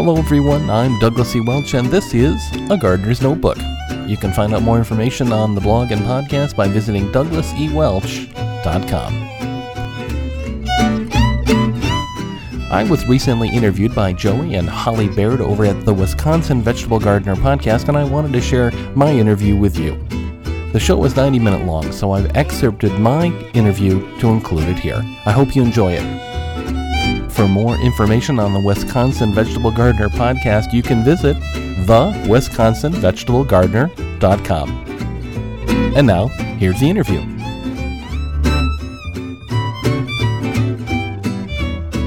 Hello, everyone. I'm Douglas E. Welch, and this is A Gardener's Notebook. You can find out more information on the blog and podcast by visiting douglasewelch.com. I was recently interviewed by Joey and Holly Baird over at the Wisconsin Vegetable Gardener podcast, and I wanted to share my interview with you. The show was 90 minutes long, so I've excerpted my interview to include it here. I hope you enjoy it. For more information on the Wisconsin Vegetable Gardener podcast, you can visit thewisconsinvegetablegardener.com. And now, here's the interview.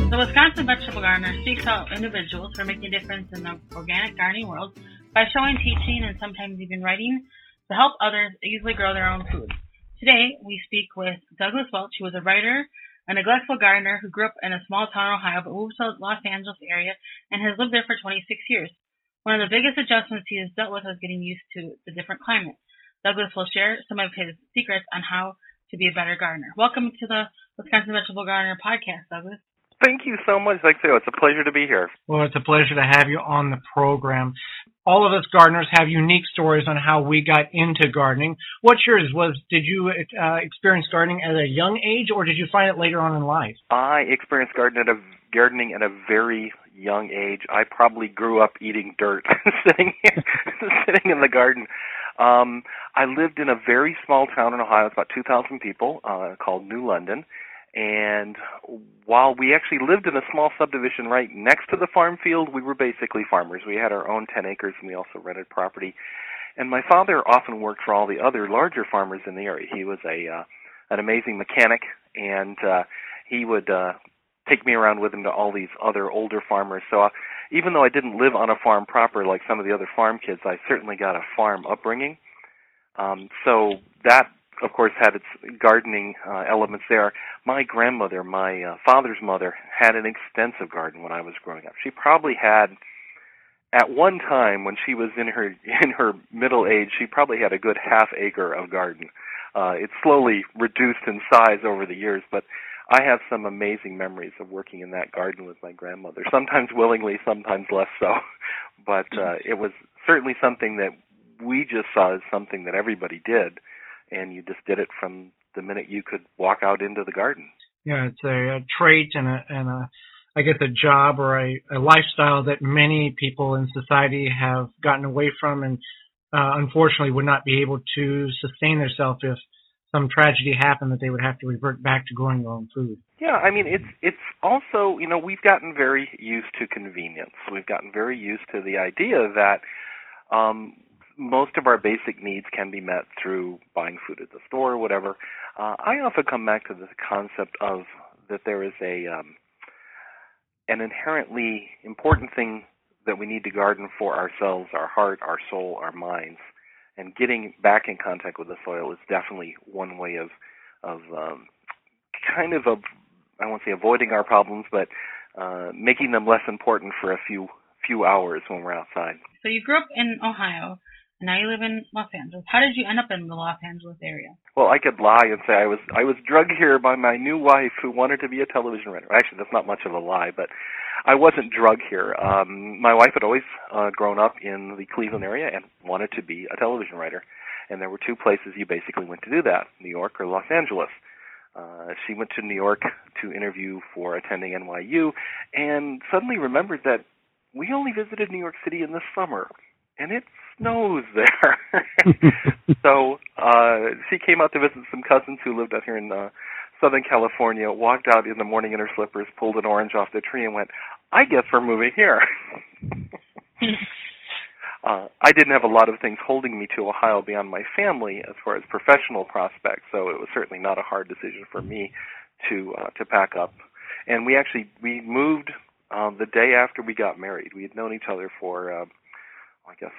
The Wisconsin Vegetable Gardener seeks out individuals who are making a difference in the organic gardening world by showing, teaching, and sometimes even writing to help others easily grow their own food. Today, we speak with Douglas Welch, who is a writer, a neglectful gardener who grew up in a small town in Ohio but moved to the Los Angeles area and has lived there for 26 years. One of the biggest adjustments he has dealt with is getting used to the different climate. Douglas will share some of his secrets on how to be a better gardener. Welcome to the Wisconsin Vegetable Gardener podcast, Douglas. Thank you so much, Like so, it's a pleasure to be here. Well, it's a pleasure to have you on the program all of us gardeners have unique stories on how we got into gardening. What's yours? Was did you uh, experience gardening at a young age, or did you find it later on in life? I experienced gardening at a gardening at a very young age. I probably grew up eating dirt, sitting sitting in the garden. Um, I lived in a very small town in Ohio. It's about 2,000 people, uh, called New London and while we actually lived in a small subdivision right next to the farm field, we were basically farmers. We had our own 10 acres and we also rented property. And my father often worked for all the other larger farmers in the area. He was a uh, an amazing mechanic and uh he would uh take me around with him to all these other older farmers. So uh, even though I didn't live on a farm proper like some of the other farm kids, I certainly got a farm upbringing. Um so that of course, had its gardening uh, elements there. My grandmother, my uh, father's mother, had an extensive garden when I was growing up. She probably had, at one time when she was in her in her middle age, she probably had a good half acre of garden. Uh, it slowly reduced in size over the years, but I have some amazing memories of working in that garden with my grandmother. Sometimes willingly, sometimes less so, but uh, it was certainly something that we just saw as something that everybody did and you just did it from the minute you could walk out into the garden. Yeah, it's a, a trait and a and a I guess a job or a, a lifestyle that many people in society have gotten away from and uh, unfortunately would not be able to sustain themselves if some tragedy happened that they would have to revert back to growing their own food. Yeah, I mean it's it's also you know we've gotten very used to convenience. We've gotten very used to the idea that um, most of our basic needs can be met through buying food at the store or whatever. Uh, I often come back to the concept of that there is a um, an inherently important thing that we need to garden for ourselves, our heart, our soul, our minds, and getting back in contact with the soil is definitely one way of of um, kind of a I won't say avoiding our problems, but uh, making them less important for a few few hours when we're outside. So you grew up in Ohio and now you live in Los Angeles. How did you end up in the Los Angeles area? Well, I could lie and say I was I was drugged here by my new wife who wanted to be a television writer. Actually, that's not much of a lie, but I wasn't drugged here. Um, my wife had always uh, grown up in the Cleveland area and wanted to be a television writer, and there were two places you basically went to do that: New York or Los Angeles. Uh, she went to New York to interview for attending NYU, and suddenly remembered that we only visited New York City in the summer, and it snows there. so uh she came out to visit some cousins who lived out here in uh, Southern California, walked out in the morning in her slippers, pulled an orange off the tree and went, I guess we're moving here. uh I didn't have a lot of things holding me to Ohio beyond my family as far as professional prospects, so it was certainly not a hard decision for me to uh to pack up. And we actually we moved um the day after we got married. We had known each other for uh I guess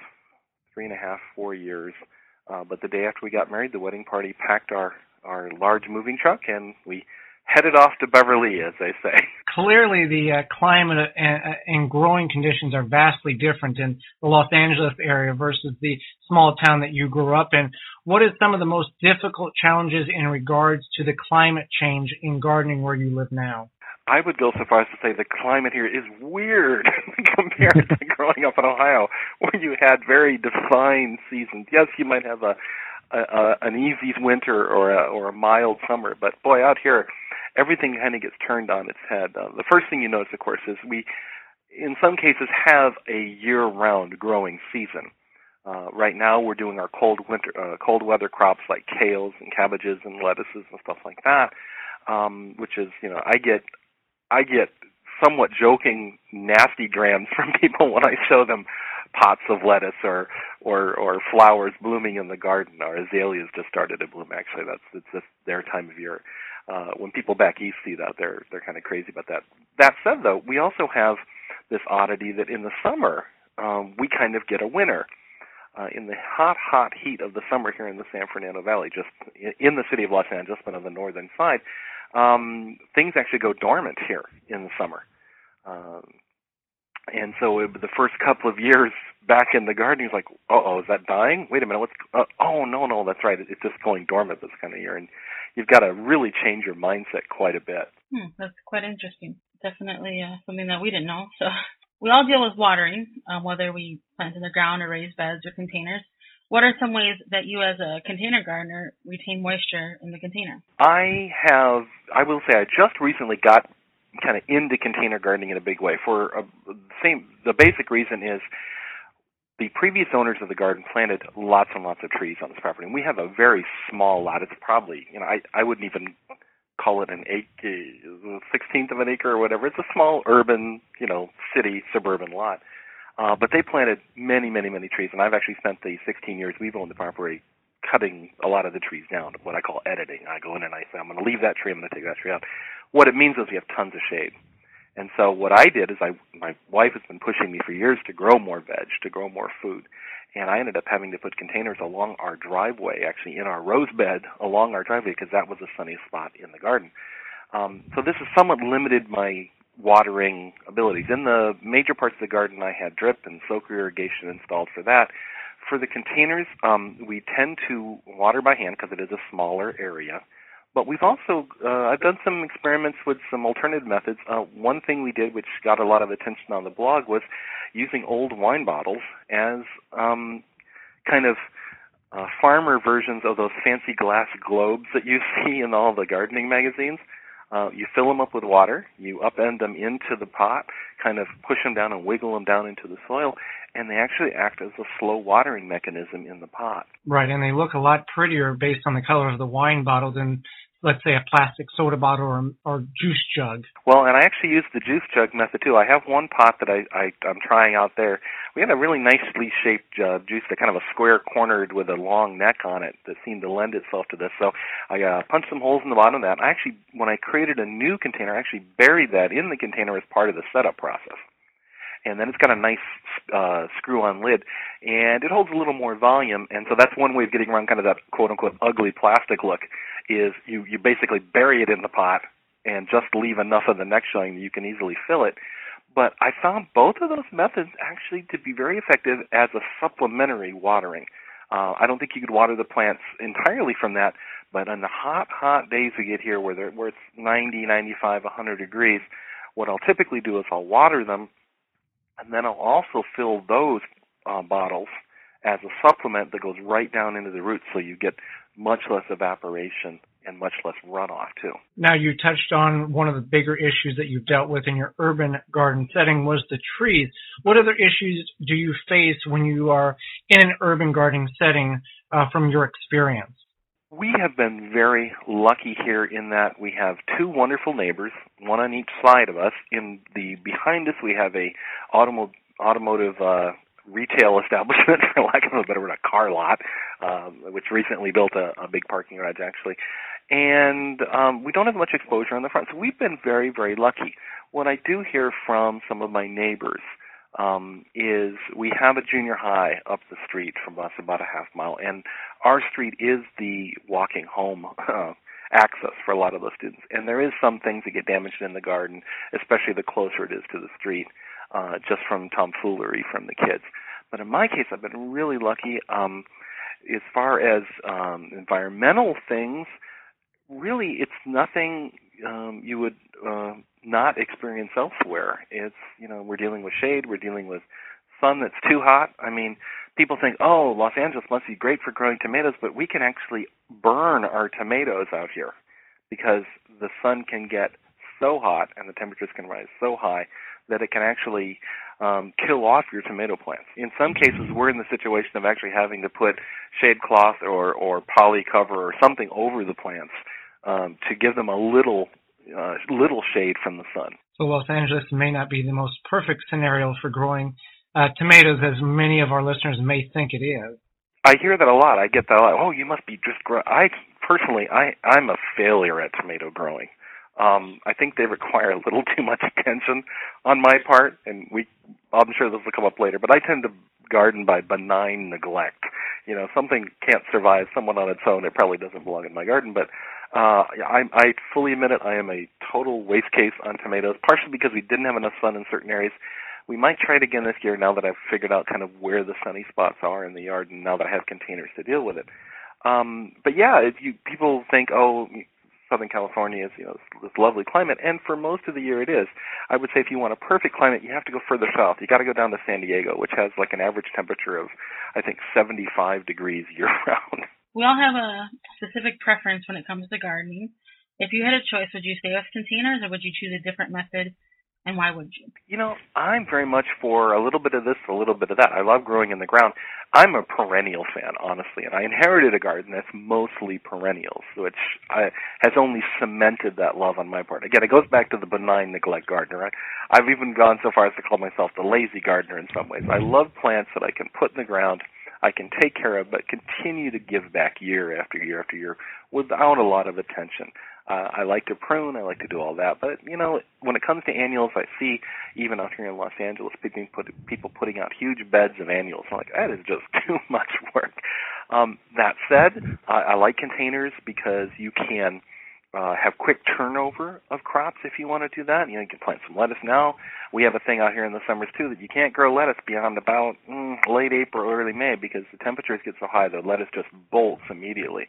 three and a half, four years. Uh, but the day after we got married, the wedding party packed our our large moving truck and we headed off to Beverly, as they say. Clearly, the uh, climate and, uh, and growing conditions are vastly different in the Los Angeles area versus the small town that you grew up in. What is some of the most difficult challenges in regards to the climate change in gardening where you live now? I would go so far as to say the climate here is weird compared to growing up in Ohio, where you had very defined seasons. Yes, you might have a, a, a an easy winter or a, or a mild summer, but boy, out here, everything kind of gets turned on its head. Uh, the first thing you notice, of course, is we, in some cases, have a year-round growing season. Uh, right now, we're doing our cold winter, uh, cold weather crops like kales and cabbages and lettuces and stuff like that, um, which is, you know, I get, I get somewhat joking, nasty grams from people when I show them pots of lettuce or or or flowers blooming in the garden. Our azaleas just started to bloom. Actually, that's it's just their time of year. Uh, when people back east see that, they're they're kind of crazy about that. That said, though, we also have this oddity that in the summer um, we kind of get a winter uh, in the hot, hot heat of the summer here in the San Fernando Valley, just in the city of Los Angeles, but on the northern side, um, things actually go dormant here in the summer. Um, and so it, the first couple of years back in the garden, he's like, "Oh, is that dying? Wait a minute, what's? Uh, oh, no, no, that's right. It's just going dormant this kind of year." And you've got to really change your mindset quite a bit. Hmm, that's quite interesting. Definitely uh, something that we didn't know. So we all deal with watering, um, whether we plant in the ground or raise beds or containers. What are some ways that you, as a container gardener, retain moisture in the container? I have. I will say, I just recently got kind of into container gardening in a big way. For a, the same, the basic reason is the previous owners of the garden planted lots and lots of trees on this property. And we have a very small lot. It's probably, you know, I I wouldn't even call it an acre, sixteenth of an acre or whatever. It's a small urban, you know, city suburban lot. Uh, but they planted many, many, many trees, and I've actually spent the 16 years we've owned the property cutting a lot of the trees down. What I call editing. I go in and I say, I'm going to leave that tree. I'm going to take that tree out. What it means is we have tons of shade. And so what I did is I, my wife has been pushing me for years to grow more veg, to grow more food and I ended up having to put containers along our driveway, actually in our rose bed along our driveway, because that was the sunniest spot in the garden. Um, so this has somewhat limited my watering abilities. In the major parts of the garden, I had drip and soaker irrigation installed for that. For the containers, um, we tend to water by hand because it is a smaller area. But we've also, uh, I've done some experiments with some alternative methods. Uh, one thing we did, which got a lot of attention on the blog, was using old wine bottles as um, kind of uh, farmer versions of those fancy glass globes that you see in all the gardening magazines. Uh, you fill them up with water, you upend them into the pot, kind of push them down and wiggle them down into the soil, and they actually act as a slow watering mechanism in the pot. Right, and they look a lot prettier based on the color of the wine bottle than let's say a plastic soda bottle or or juice jug. Well, and I actually use the juice jug method too. I have one pot that I, I I'm trying out there. We had a really nicely shaped uh, juice that kind of a square cornered with a long neck on it that seemed to lend itself to this. So I uh, punched some holes in the bottom of that. I actually, when I created a new container, I actually buried that in the container as part of the setup process and then it's got a nice uh, screw-on lid, and it holds a little more volume. And so that's one way of getting around kind of that quote-unquote ugly plastic look is you you basically bury it in the pot and just leave enough of the neck showing that you can easily fill it. But I found both of those methods actually to be very effective as a supplementary watering. Uh, I don't think you could water the plants entirely from that, but on the hot, hot days we get here where, where it's 90, 95, 100 degrees, what I'll typically do is I'll water them, and then I'll also fill those uh, bottles as a supplement that goes right down into the roots so you get much less evaporation and much less runoff too. Now you touched on one of the bigger issues that you've dealt with in your urban garden setting was the trees. What other issues do you face when you are in an urban gardening setting uh, from your experience? We have been very lucky here in that we have two wonderful neighbors, one on each side of us. In the behind us, we have a automo- automotive uh, retail establishment, for lack of a better word, a car lot, um, which recently built a, a big parking garage actually. And um, we don't have much exposure on the front, so we've been very, very lucky. What I do hear from some of my neighbors um, is we have a junior high up the street from us, about a half mile, and our street is the walking home uh, access for a lot of those students. And there is some things that get damaged in the garden, especially the closer it is to the street uh, just from tomfoolery from the kids. But in my case, I've been really lucky. Um, as far as um, environmental things, really, it's nothing um, you would uh, not experience elsewhere. It's you know we're dealing with shade, we're dealing with sun that's too hot. I mean, people think, oh, Los Angeles must be great for growing tomatoes, but we can actually burn our tomatoes out here because the sun can get so hot and the temperatures can rise so high that it can actually um, kill off your tomato plants. In some cases, we're in the situation of actually having to put shade cloth or, or poly cover or something over the plants um, to give them a little uh, little shade from the sun. So Los Angeles may not be the most perfect scenario for growing uh, tomatoes, as many of our listeners may think it is. I hear that a lot. I get that a lot. Oh, you must be just grow. I personally, I I'm a failure at tomato growing. Um, I think they require a little too much attention on my part, and we. I'm sure this will come up later, but I tend to garden by benign neglect. You know, something can't survive someone on its own. It probably doesn't belong in my garden, but uh, I, I fully admit it. I am a total waste case on tomatoes, partially because we didn't have enough sun in certain areas. We might try it again this year now that I've figured out kind of where the sunny spots are in the yard, and now that I have containers to deal with it. Um, but yeah, if you people think, oh, Southern California is you know this lovely climate, and for most of the year it is. I would say if you want a perfect climate, you have to go further south. You got to go down to San Diego, which has like an average temperature of I think 75 degrees year round. We all have a specific preference when it comes to gardening. If you had a choice, would you stay with containers or would you choose a different method? And why wouldn't you? You know, I'm very much for a little bit of this, a little bit of that. I love growing in the ground. I'm a perennial fan, honestly, and I inherited a garden that's mostly perennials, which I, has only cemented that love on my part. Again, it goes back to the benign neglect gardener. I, I've even gone so far as to call myself the lazy gardener in some ways. I love plants that I can put in the ground I can take care of, but continue to give back year after year after year without a lot of attention. Uh, I like to prune, I like to do all that, but you know, when it comes to annuals, I see even out here in Los Angeles, people put people putting out huge beds of annuals. I'm like, that is just too much work. Um, that said, I, I like containers because you can uh, have quick turnover of crops if you want to do that. You know, you can plant some lettuce now. We have a thing out here in the summers too that you can't grow lettuce beyond about mm, late April, early May because the temperatures get so high the lettuce just bolts immediately.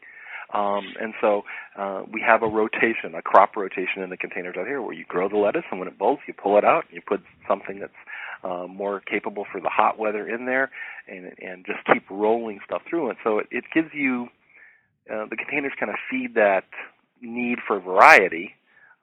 Um, and so uh, we have a rotation, a crop rotation in the containers out here where you grow the lettuce and when it bolts, you pull it out and you put something that's uh, more capable for the hot weather in there and, and just keep rolling stuff through it. So it, it gives you, uh, the containers kind of feed that need for variety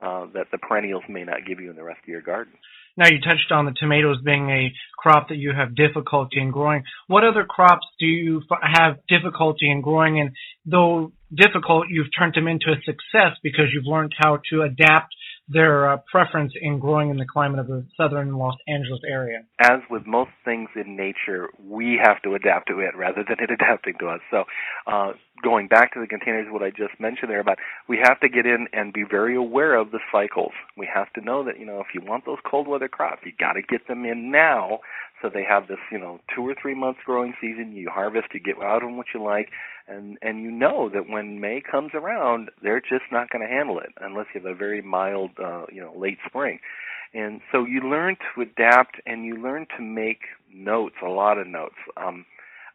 uh, that the perennials may not give you in the rest of your garden. Now you touched on the tomatoes being a crop that you have difficulty in growing. What other crops do you have difficulty in growing? And though difficult, you've turned them into a success because you've learned how to adapt their uh, preference in growing in the climate of the southern Los Angeles area. As with most things in nature, we have to adapt to it rather than it adapting to us. So, uh, going back to the containers, what I just mentioned there about we have to get in and be very aware of the cycles. We have to know that you know if you want those cold weather crops, you got to get them in now so they have this you know two or three months growing season. You harvest, you get out on what you like, and and you know that when May comes around, they're just not going to handle it unless you have a very mild uh, you know late spring. And so you learn to adapt and you learn to make notes, a lot of notes. Um,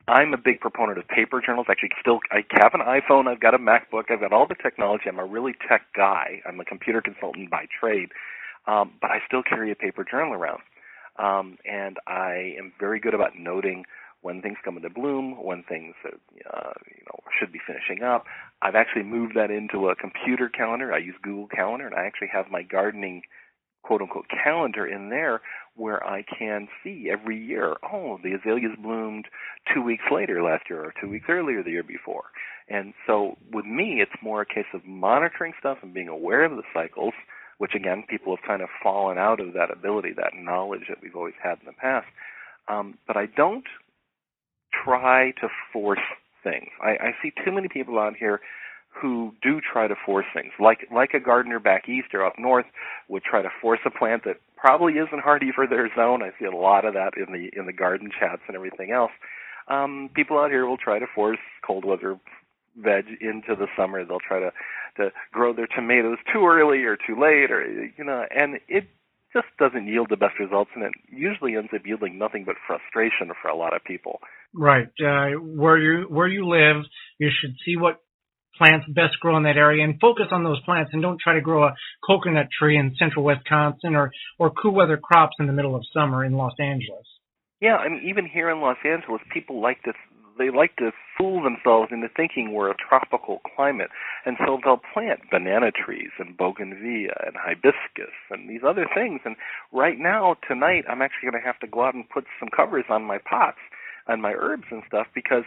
I'm a big proponent of paper journals. Actually, still, I have an iPhone. I've got a MacBook. I've got all the technology. I'm a really tech guy. I'm a computer consultant by trade, um, but I still carry a paper journal around, um, and I am very good about noting when things come into bloom, when things uh, you know should be finishing up. I've actually moved that into a computer calendar. I use Google Calendar, and I actually have my gardening quote unquote calendar in there where I can see every year, oh, the azaleas bloomed two weeks later last year or two weeks earlier the year before. And so with me, it's more a case of monitoring stuff and being aware of the cycles, which again, people have kind of fallen out of that ability, that knowledge that we've always had in the past. Um, but I don't try to force things. I, I see too many people out here who do try to force things, like like a gardener back east or up north would try to force a plant that probably isn't hardy for their zone. I see a lot of that in the in the garden chats and everything else. Um, people out here will try to force cold weather veg into the summer. They'll try to to grow their tomatoes too early or too late, or you know, and it just doesn't yield the best results, and it usually ends up yielding nothing but frustration for a lot of people. Right. Uh, where you where you live, you should see what plants best grow in that area and focus on those plants and don't try to grow a coconut tree in central Wisconsin or, or cool weather crops in the middle of summer in Los Angeles. Yeah, I mean, even here in Los Angeles, people like to they like to fool themselves into thinking we're a tropical climate, and so they'll plant banana trees and bougainvillea and hibiscus and these other things. And right now, tonight, I'm actually going to have to go out and put some covers on my pots and my herbs and stuff because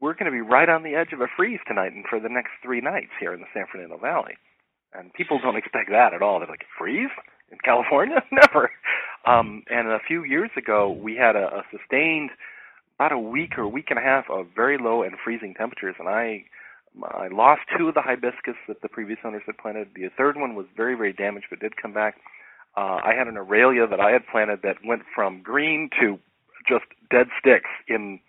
we're going to be right on the edge of a freeze tonight and for the next three nights here in the San Fernando Valley. And people don't expect that at all. They're like, freeze in California? Never. Um, and a few years ago, we had a, a sustained about a week or a week and a half of very low and freezing temperatures, and I I lost two of the hibiscus that the previous owners had planted. The third one was very very damaged, but did come back. Uh, I had an Aralia that I had planted that went from green to just dead sticks in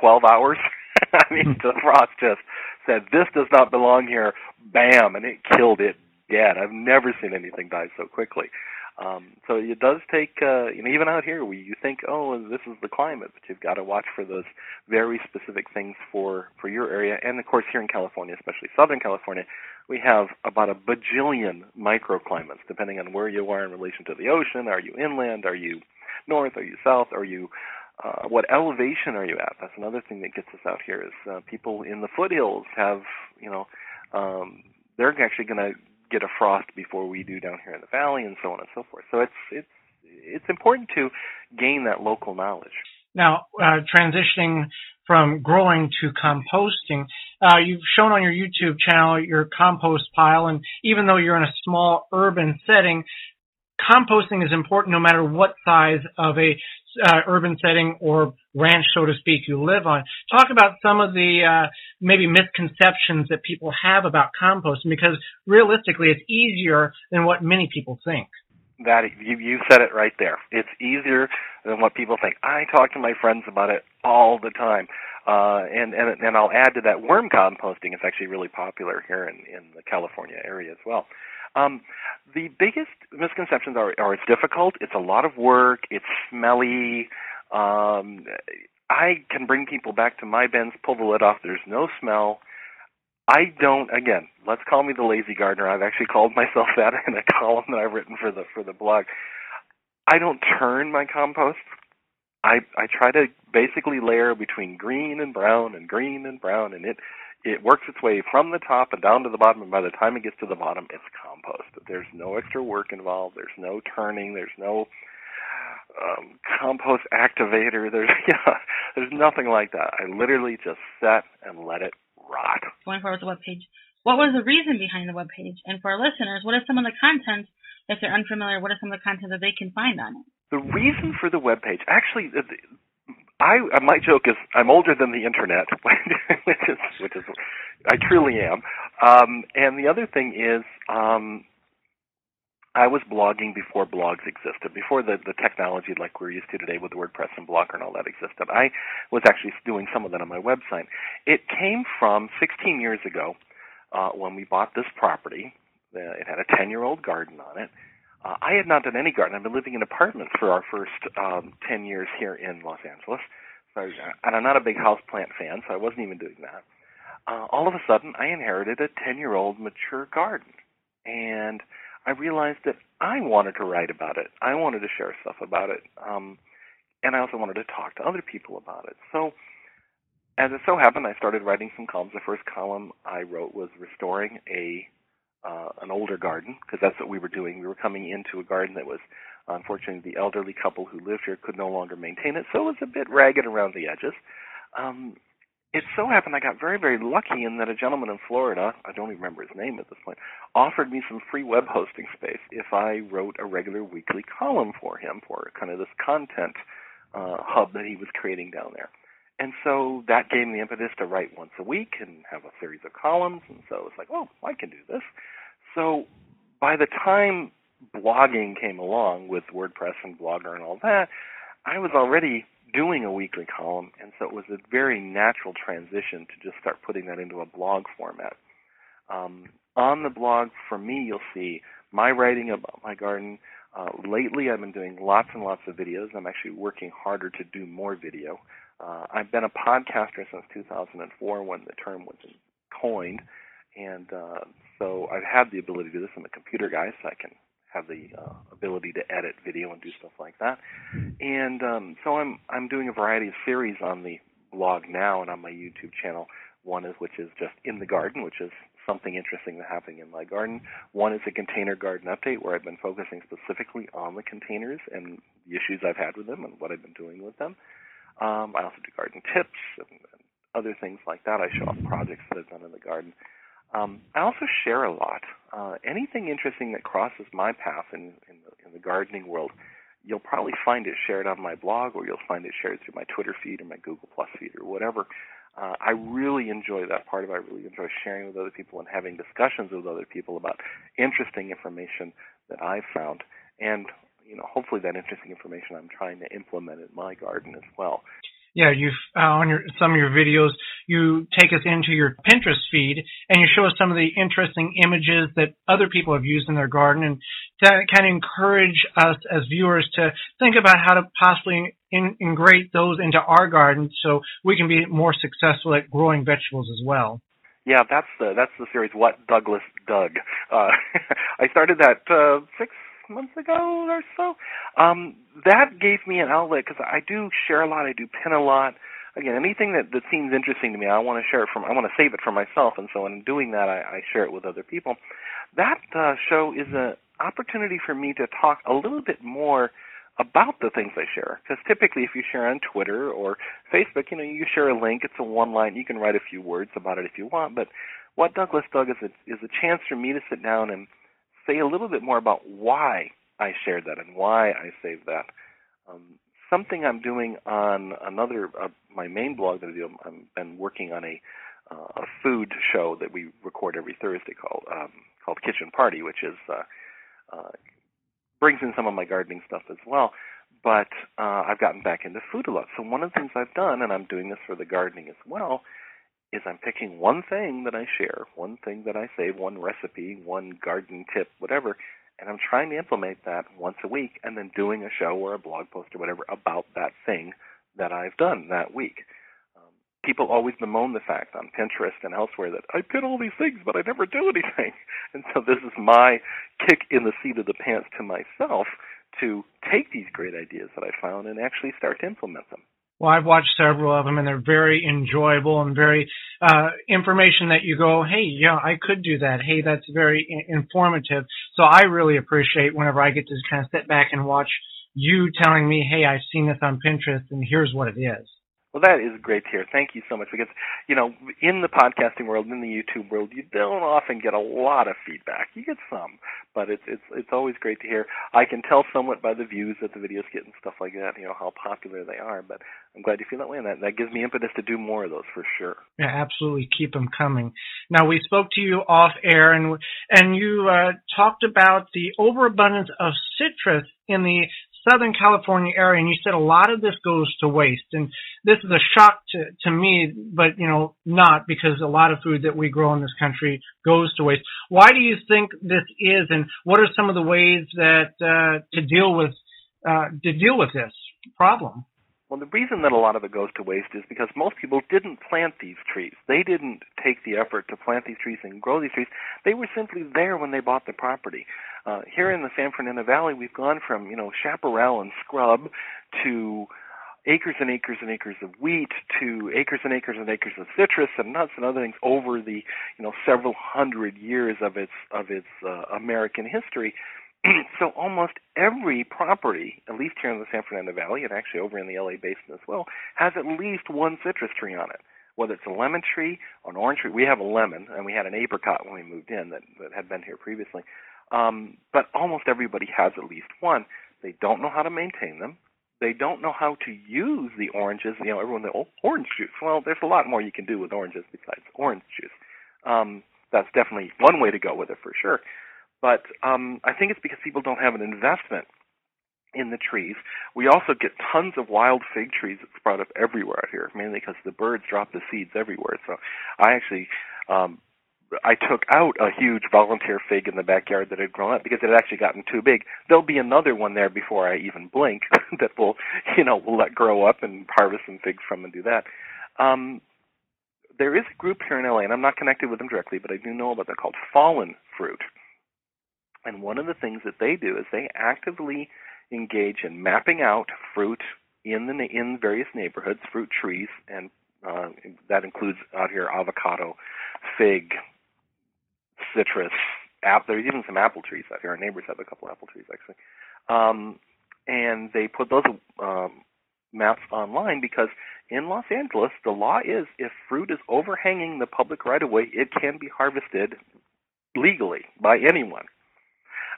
12 hours. I mean, the frost just said, "This does not belong here." Bam, and it killed it dead. I've never seen anything die so quickly. Um, so it does take, uh, you know, even out here, where you think, oh, this is the climate, but you've got to watch for those very specific things for for your area. And of course, here in California, especially Southern California, we have about a bajillion microclimates, depending on where you are in relation to the ocean. Are you inland? Are you north? Are you south? Are you uh, what elevation are you at? That's another thing that gets us out here. Is uh, people in the foothills have, you know, um, they're actually going to get a frost before we do down here in the valley, and so on and so forth. So it's it's it's important to gain that local knowledge. Now, uh, transitioning from growing to composting, uh, you've shown on your YouTube channel your compost pile, and even though you're in a small urban setting, composting is important no matter what size of a uh, urban setting or ranch, so to speak, you live on. Talk about some of the uh, maybe misconceptions that people have about composting, because realistically, it's easier than what many people think. That you you said it right there. It's easier than what people think. I talk to my friends about it all the time. Uh, and, and and I'll add to that, worm composting is actually really popular here in, in the California area as well. Um, the biggest misconceptions are, are it's difficult, it's a lot of work, it's smelly. Um, I can bring people back to my bins, pull the lid off. There's no smell. I don't. Again, let's call me the lazy gardener. I've actually called myself that in a column that I've written for the for the blog. I don't turn my compost. I I try to basically layer between green and brown and green and brown, and it it works its way from the top and down to the bottom, and by the time it gets to the bottom, it's compost. There's no extra work involved. There's no turning. There's no um, compost activator. There's yeah, there's nothing like that. I literally just set and let it rot. Going forward with the web page. What was the reason behind the web page? And for our listeners, what is some of the content? If they're unfamiliar, what are some of the content that they can find on it? The reason for the web page, actually, I uh, my joke is I'm older than the internet, which is which is I truly am. Um, and the other thing is um, I was blogging before blogs existed, before the the technology like we're used to today with WordPress and Blogger and all that existed. I was actually doing some of that on my website. It came from 16 years ago uh, when we bought this property. Uh, it had a 10 year old garden on it uh, I had not done any gardening. I've been living in apartments for our first um, 10 years here in Los Angeles. So, and I'm not a big house plant fan, so I wasn't even doing that. Uh, all of a sudden, I inherited a 10 year old mature garden. And I realized that I wanted to write about it. I wanted to share stuff about it. Um, and I also wanted to talk to other people about it. So, as it so happened, I started writing some columns. The first column I wrote was restoring a uh, an older garden because that's what we were doing. We were coming into a garden that was, unfortunately, the elderly couple who lived here could no longer maintain it, so it was a bit ragged around the edges. Um, it so happened I got very, very lucky in that a gentleman in Florida, I don't even remember his name at this point, offered me some free web hosting space if I wrote a regular weekly column for him for kind of this content uh, hub that he was creating down there. And so that gave me the impetus to write once a week and have a series of columns. And so it's like, oh, I can do this. So by the time blogging came along with WordPress and Blogger and all that, I was already doing a weekly column. And so it was a very natural transition to just start putting that into a blog format. Um, on the blog, for me, you'll see my writing about my garden. Uh, lately, I've been doing lots and lots of videos. And I'm actually working harder to do more video. Uh, I've been a podcaster since 2004 when the term was coined, and uh, so I've had the ability to do this. I'm a computer guy, so I can have the uh, ability to edit video and do stuff like that. And um, so I'm I'm doing a variety of series on the blog now and on my YouTube channel. One is which is just in the garden, which is something interesting that's happening in my garden. One is a container garden update where I've been focusing specifically on the containers and the issues I've had with them and what I've been doing with them. Um, I also do garden tips and, and other things like that. I show off projects that I've done in the garden. Um, I also share a lot. Uh, anything interesting that crosses my path in, in, the, in the gardening world, you'll probably find it shared on my blog or you'll find it shared through my Twitter feed or my Google Plus feed or whatever. Uh, I really enjoy that part of it. I really enjoy sharing with other people and having discussions with other people about interesting information that I've found. And, you know, hopefully that interesting information I'm trying to implement in my garden as well yeah, you uh, on your some of your videos, you take us into your Pinterest feed and you show us some of the interesting images that other people have used in their garden, and kind of encourage us as viewers to think about how to possibly in, integrate those into our garden so we can be more successful at growing vegetables as well. Yeah, that's the that's the series. What Douglas dug. Uh, I started that uh, six months ago or so. Um, that gave me an outlet because I do share a lot. I do pin a lot. Again, anything that, that seems interesting to me, I want to share it from. I want to save it for myself, and so in doing that, I, I share it with other people. That uh, show is an opportunity for me to talk a little bit more about the things I share. Because typically, if you share on Twitter or Facebook, you know, you share a link. It's a one line. You can write a few words about it if you want. But what Douglas Dug is a, is a chance for me to sit down and say a little bit more about why I shared that and why I saved that. Um, something I'm doing on another uh, my main blog that I do. I've been working on a uh, a food show that we record every Thursday called um, called Kitchen Party, which is uh, uh, brings in some of my gardening stuff as well. But uh, I've gotten back into food a lot. So one of the things I've done, and I'm doing this for the gardening as well, is I'm picking one thing that I share, one thing that I save, one recipe, one garden tip, whatever, and I'm trying to implement that once a week and then doing a show or a blog post or whatever about that thing that I've done that week. Um, people always bemoan the fact on Pinterest and elsewhere that I pin all these things but I never do anything. And so this is my kick in the seat of the pants to myself to take these great ideas that I found and actually start to implement them. Well, I've watched several of them, and they're very enjoyable and very uh, information that you go, hey, yeah, I could do that. Hey, that's very informative. So I really appreciate whenever I get to kind of sit back and watch you telling me, hey, I've seen this on Pinterest, and here's what it is. Well, that is great to hear. Thank you so much because you know in the podcasting world, in the YouTube world, you don't often get a lot of feedback. You get some, but it's it's it's always great to hear. I can tell somewhat by the views that the videos get and stuff like that. You know how popular they are. But I'm glad you feel that way, and that that gives me impetus to do more of those for sure. Yeah, absolutely. Keep them coming. Now we spoke to you off air, and and you uh, talked about the overabundance of citrus in the Southern California area, and you said a lot of this goes to waste. And this is a shock to, to me, but you know, not because a lot of food that we grow in this country goes to waste. Why do you think this is, and what are some of the ways that uh, to deal with uh, to deal with this problem? Well, the reason that a lot of it goes to waste is because most people didn't plant these trees. They didn't take the effort to plant these trees and grow these trees. They were simply there when they bought the property. Uh, here in the San Fernando Valley, we've gone from, you know, chaparral and scrub to acres and acres and acres of wheat to acres and acres and acres of citrus and nuts and other things over the, you know, several hundred years of its of its uh, American history. so almost every property, at least here in the San Fernando Valley and actually over in the LA basin as well, has at least one citrus tree on it. Whether it's a lemon tree or an orange tree, we have a lemon and we had an apricot when we moved in that, that had been here previously. Um, but almost everybody has at least one. They don't know how to maintain them. They don't know how to use the oranges. You know, everyone, oh, orange juice. Well, there's a lot more you can do with oranges besides orange juice. Um, that's definitely one way to go with it for sure. But um, I think it's because people don't have an investment in the trees. We also get tons of wild fig trees that sprout up everywhere out here, mainly because the birds drop the seeds everywhere. So I actually um, I took out a huge volunteer fig in the backyard that had grown up because it had actually gotten too big. There'll be another one there before I even blink that will, you know, will let grow up and harvest some figs from and do that. Um, there is a group here in LA, and I'm not connected with them directly, but I do know about them called Fallen Fruit. And one of the things that they do is they actively engage in mapping out fruit in the in various neighborhoods, fruit trees, and uh, that includes out here avocado, fig, citrus, app. There's even some apple trees out here. Our neighbors have a couple apple trees actually, um, and they put those um, maps online because in Los Angeles the law is if fruit is overhanging the public right of way, it can be harvested legally by anyone.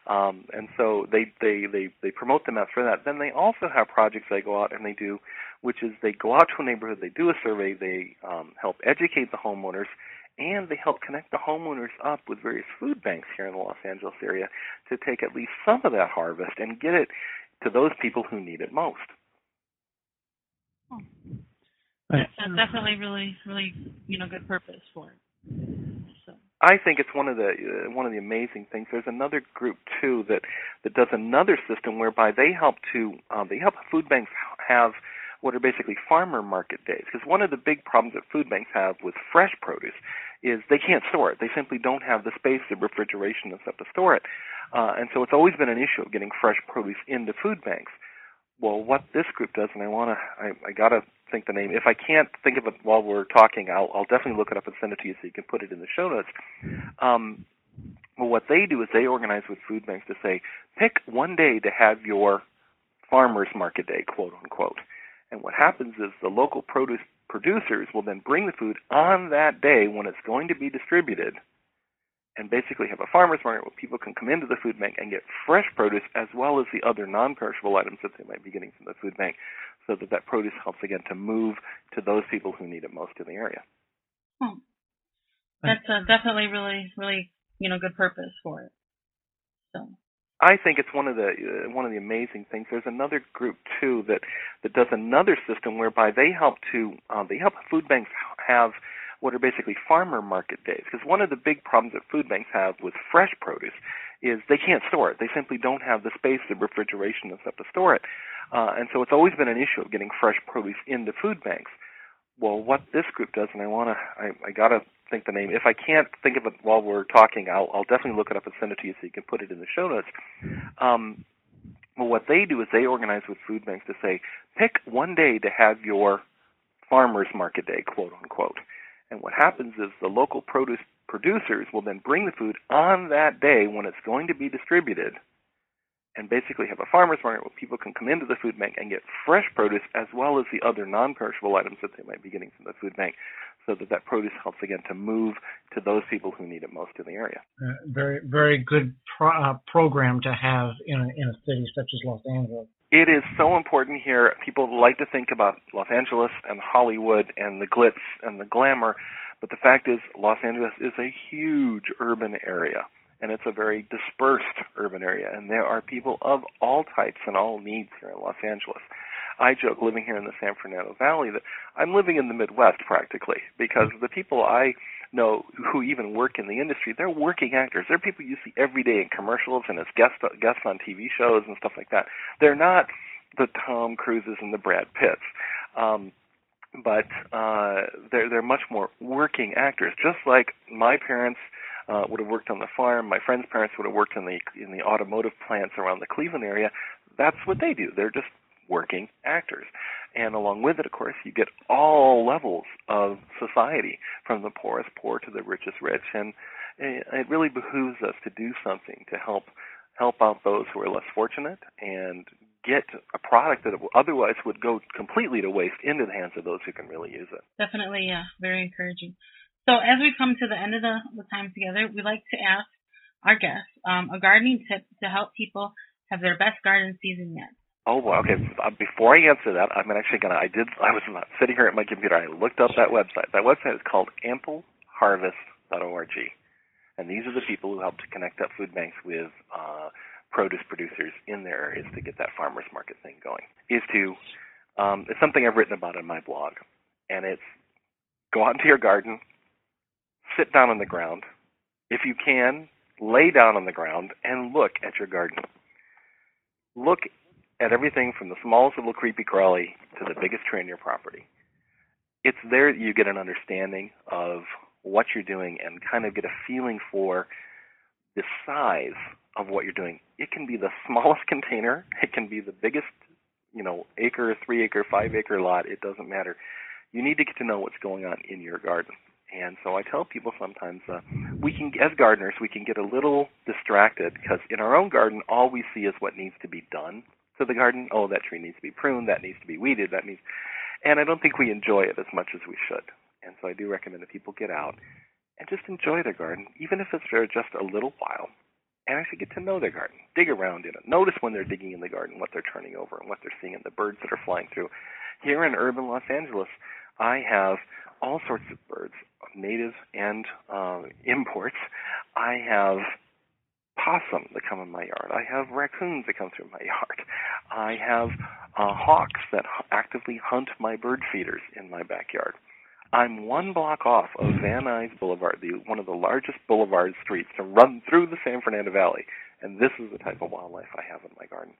Um, and so they, they, they, they promote the maps for that. Then they also have projects they go out and they do, which is they go out to a neighborhood, they do a survey, they um, help educate the homeowners, and they help connect the homeowners up with various food banks here in the Los Angeles area to take at least some of that harvest and get it to those people who need it most. That's definitely really, really, you know, good purpose for it. I think it's one of the uh, one of the amazing things. There's another group too that that does another system whereby they help to um, they help food banks have what are basically farmer market days. Because one of the big problems that food banks have with fresh produce is they can't store it. They simply don't have the space, the refrigeration and stuff to store it. Uh, and so it's always been an issue of getting fresh produce into food banks. Well, what this group does, and I want to, I, I got to think the name. If I can't think of it while we're talking, I'll, I'll definitely look it up and send it to you so you can put it in the show notes. Um, well, what they do is they organize with food banks to say, pick one day to have your farmers market day, quote unquote. And what happens is the local produce producers will then bring the food on that day when it's going to be distributed and basically have a farmer's market where people can come into the food bank and get fresh produce as well as the other non-perishable items that they might be getting from the food bank so that that produce helps again to move to those people who need it most in the area. Hmm. That's uh, definitely really, really, you know, good purpose for it. So. I think it's one of the uh, one of the amazing things. There's another group too that that does another system whereby they help to um, they help food banks have what are basically farmer market days. Because one of the big problems that food banks have with fresh produce is they can't store it. They simply don't have the space, the refrigeration and stuff to store it. Uh, and so it's always been an issue of getting fresh produce into food banks. Well, what this group does, and I want to, I, I got to think the name. If I can't think of it while we're talking, I'll, I'll definitely look it up and send it to you so you can put it in the show notes. Um, well, what they do is they organize with food banks to say, pick one day to have your farmers market day, quote unquote. And what happens is the local produce producers will then bring the food on that day when it's going to be distributed and basically have a farmer's market where people can come into the food bank and get fresh produce as well as the other non-perishable items that they might be getting from the food bank so that that produce helps again to move to those people who need it most in the area. Uh, very, very good pro- uh, program to have in a, in a city such as Los Angeles. It is so important here. People like to think about Los Angeles and Hollywood and the glitz and the glamour, but the fact is Los Angeles is a huge urban area and it's a very dispersed urban area and there are people of all types and all needs here in Los Angeles. I joke living here in the San Fernando Valley that I'm living in the Midwest practically because the people I know who even work in the industry, they're working actors. They're people you see every day in commercials and as guests guests on TV shows and stuff like that. They're not the Tom Cruises and the Brad Pitts. Um, but uh, they're they're much more working actors, just like my parents uh, would have worked on the farm. My friends' parents would have worked in the in the automotive plants around the Cleveland area. That's what they do. They're just working actors. And along with it, of course, you get all levels of society, from the poorest poor to the richest rich. And it really behooves us to do something to help help out those who are less fortunate and get a product that otherwise would go completely to waste into the hands of those who can really use it. Definitely, yeah, very encouraging. So as we come to the end of the, the time together, we like to ask our guests um, a gardening tip to help people have their best garden season yet. Oh, well, okay. Uh, before I answer that, I'm actually gonna. I did. I was sitting here at my computer. I looked up that website. That website is called ampleharvest.org, and these are the people who help to connect up food banks with uh, produce producers in their areas to get that farmers market thing going. Is to um, it's something I've written about in my blog, and it's go out into your garden, sit down on the ground, if you can, lay down on the ground and look at your garden. Look at everything from the smallest little creepy crawly to the biggest tree on your property. it's there that you get an understanding of what you're doing and kind of get a feeling for the size of what you're doing. It can be the smallest container, it can be the biggest, you know, acre, three acre, five acre lot. It doesn't matter. You need to get to know what's going on in your garden. And so I tell people sometimes uh, we can, as gardeners, we can get a little distracted because in our own garden, all we see is what needs to be done to the garden. Oh, that tree needs to be pruned. That needs to be weeded. That needs, and I don't think we enjoy it as much as we should. And so I do recommend that people get out and just enjoy their garden, even if it's for just a little while, and actually get to know their garden. Dig around in it. Notice when they're digging in the garden what they're turning over and what they're seeing and the birds that are flying through. Here in urban Los Angeles, I have all sorts of birds, native and uh, imports. I have possum that come in my yard. I have raccoons that come through my yard. I have uh, hawks that actively hunt my bird feeders in my backyard. I'm one block off of Van Nuys Boulevard, the, one of the largest boulevard streets to run through the San Fernando Valley, and this is the type of wildlife I have in my garden.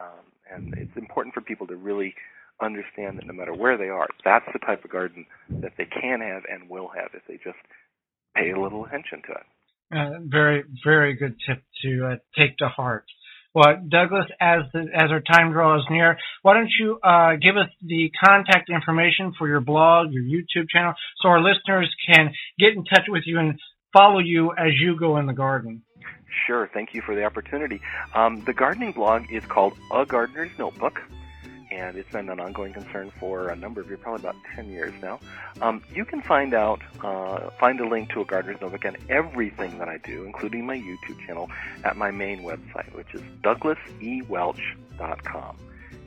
Um, and it's important for people to really understand that no matter where they are, that's the type of garden that they can have and will have if they just pay a little attention to it. Uh, very, very good tip to uh, take to heart. Well, Douglas, as the, as our time draws near, why don't you uh, give us the contact information for your blog, your YouTube channel, so our listeners can get in touch with you and follow you as you go in the garden. Sure. Thank you for the opportunity. Um, the gardening blog is called A Gardener's Notebook and it's been an ongoing concern for a number of years, probably about 10 years now. Um, you can find out, uh, find a link to a gardener's notebook and everything that I do, including my YouTube channel, at my main website, which is douglasewelch.com.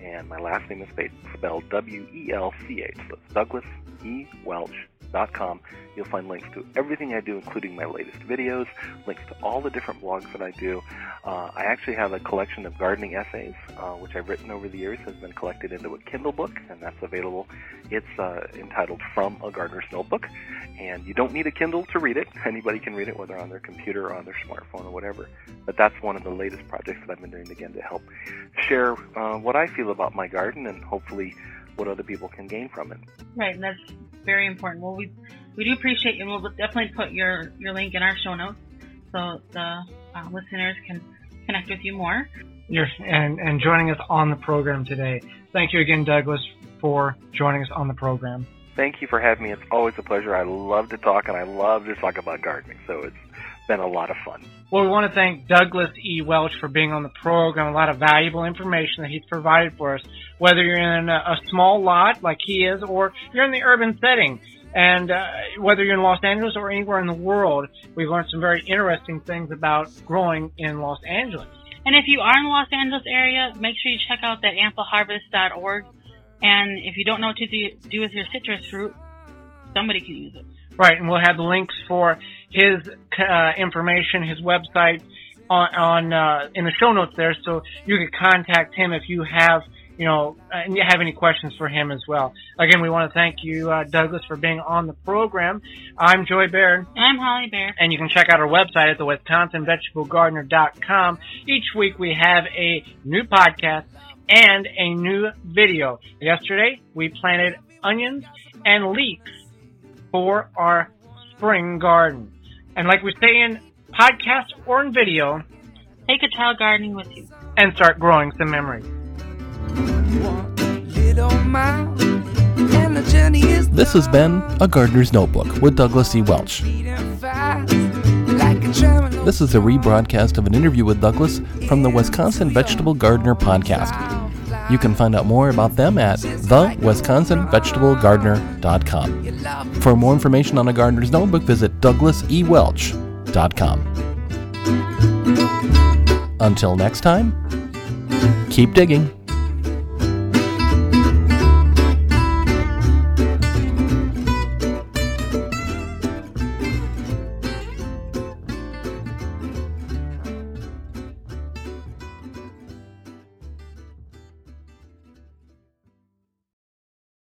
And my last name is spelled W-E-L-C-H. So it's Douglas E. Welch com. You'll find links to everything I do, including my latest videos, links to all the different blogs that I do. Uh, I actually have a collection of gardening essays, uh, which I've written over the years, has been collected into a Kindle book, and that's available. It's uh, entitled From a Gardener's Notebook, and you don't need a Kindle to read it. Anybody can read it, whether on their computer or on their smartphone or whatever. But that's one of the latest projects that I've been doing again to help share uh, what I feel about my garden and hopefully what other people can gain from it. Right, and that's very important. Well, we we do appreciate you, we'll definitely put your your link in our show notes so the uh, listeners can connect with you more. You're, and and joining us on the program today. Thank you again, Douglas, for joining us on the program. Thank you for having me. It's always a pleasure. I love to talk, and I love to talk about gardening. So it's been a lot of fun. Well, we want to thank Douglas E. Welch for being on the program. A lot of valuable information that he's provided for us, whether you're in a, a small lot like he is, or you're in the urban setting. And uh, whether you're in Los Angeles or anywhere in the world, we've learned some very interesting things about growing in Los Angeles. And if you are in the Los Angeles area, make sure you check out that ampleharvest.org. And if you don't know what to do, do with your citrus fruit, somebody can use it. Right, and we'll have the links for his uh, information, his website on, on uh, in the show notes there, so you can contact him if you have you know and you have any questions for him as well. Again, we want to thank you, uh, Douglas, for being on the program. I'm Joey Baird. I'm Holly Baird. And you can check out our website at the WisconsinVegetableGardener.com. Each week we have a new podcast and a new video. Yesterday we planted onions and leeks for our spring garden. And like we say in podcast or in video, take a child gardening with you and start growing some memories. This has been A Gardener's Notebook with Douglas E. Welch. This is a rebroadcast of an interview with Douglas from the Wisconsin Vegetable Gardener podcast. You can find out more about them at thewisconsinvegetablegardener.com. For more information on a gardener's notebook, visit douglasewelch.com. Until next time, keep digging.